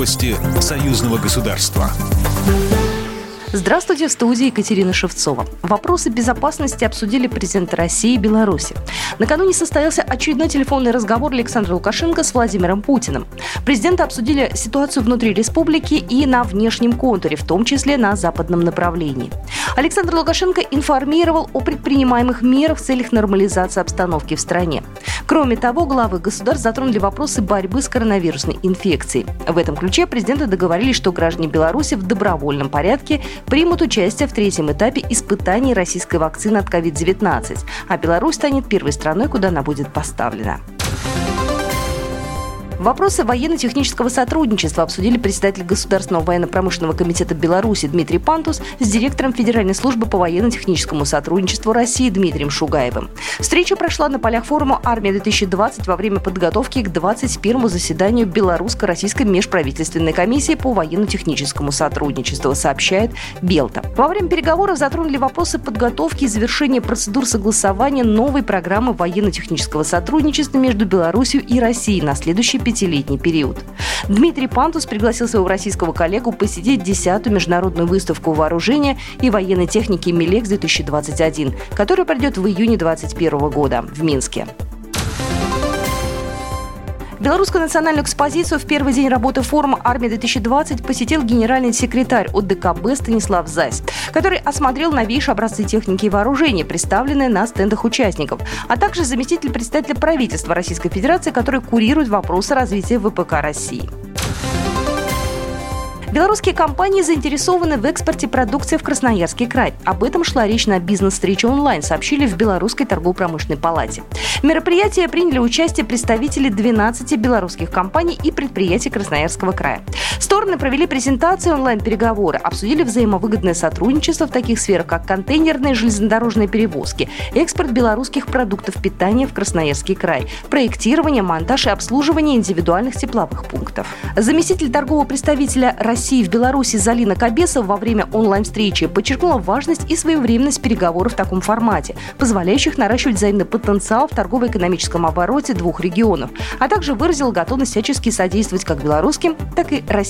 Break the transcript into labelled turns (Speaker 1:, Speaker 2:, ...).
Speaker 1: Новости союзного государства.
Speaker 2: Здравствуйте, в студии Екатерина Шевцова. Вопросы безопасности обсудили президенты России и Беларуси. Накануне состоялся очередной телефонный разговор Александра Лукашенко с Владимиром Путиным. Президенты обсудили ситуацию внутри республики и на внешнем контуре, в том числе на западном направлении. Александр Лукашенко информировал о предпринимаемых мерах в целях нормализации обстановки в стране. Кроме того, главы государств затронули вопросы борьбы с коронавирусной инфекцией. В этом ключе президенты договорились, что граждане Беларуси в добровольном порядке примут участие в третьем этапе испытаний российской вакцины от COVID-19, а Беларусь станет первой страной, куда она будет поставлена. Вопросы военно-технического сотрудничества обсудили председатель Государственного военно-промышленного комитета Беларуси Дмитрий Пантус с директором Федеральной службы по военно-техническому сотрудничеству России Дмитрием Шугаевым. Встреча прошла на полях форума «Армия-2020» во время подготовки к 21-му заседанию Белорусско-Российской межправительственной комиссии по военно-техническому сотрудничеству, сообщает Белта. Во время переговоров затронули вопросы подготовки и завершения процедур согласования новой программы военно-технического сотрудничества между Беларусью и Россией на следующий пятилетний период. Дмитрий Пантус пригласил своего российского коллегу посетить 10-ю международную выставку вооружения и военной техники «Милекс-2021», которая пройдет в июне 2021 года в Минске. Белорусскую национальную экспозицию в первый день работы форума «Армия-2020» посетил генеральный секретарь ОДКБ Станислав Зайс, который осмотрел новейшие образцы техники и вооружения, представленные на стендах участников, а также заместитель представителя правительства Российской Федерации, который курирует вопросы развития ВПК России. Белорусские компании заинтересованы в экспорте продукции в Красноярский край. Об этом шла речь на бизнес-встрече онлайн, сообщили в Белорусской торгово-промышленной палате. В мероприятии приняли участие представители 12 белорусских компаний и предприятий Красноярского края. Стороны провели презентации онлайн-переговоры, обсудили взаимовыгодное сотрудничество в таких сферах, как контейнерные железнодорожные перевозки, экспорт белорусских продуктов питания в Красноярский край, проектирование, монтаж и обслуживание индивидуальных тепловых пунктов. Заместитель торгового представителя России в Беларуси Залина Кабесова во время онлайн-встречи подчеркнула важность и своевременность переговоров в таком формате, позволяющих наращивать взаимный потенциал в торгово-экономическом обороте двух регионов, а также выразила готовность всячески содействовать как белорусским, так и российским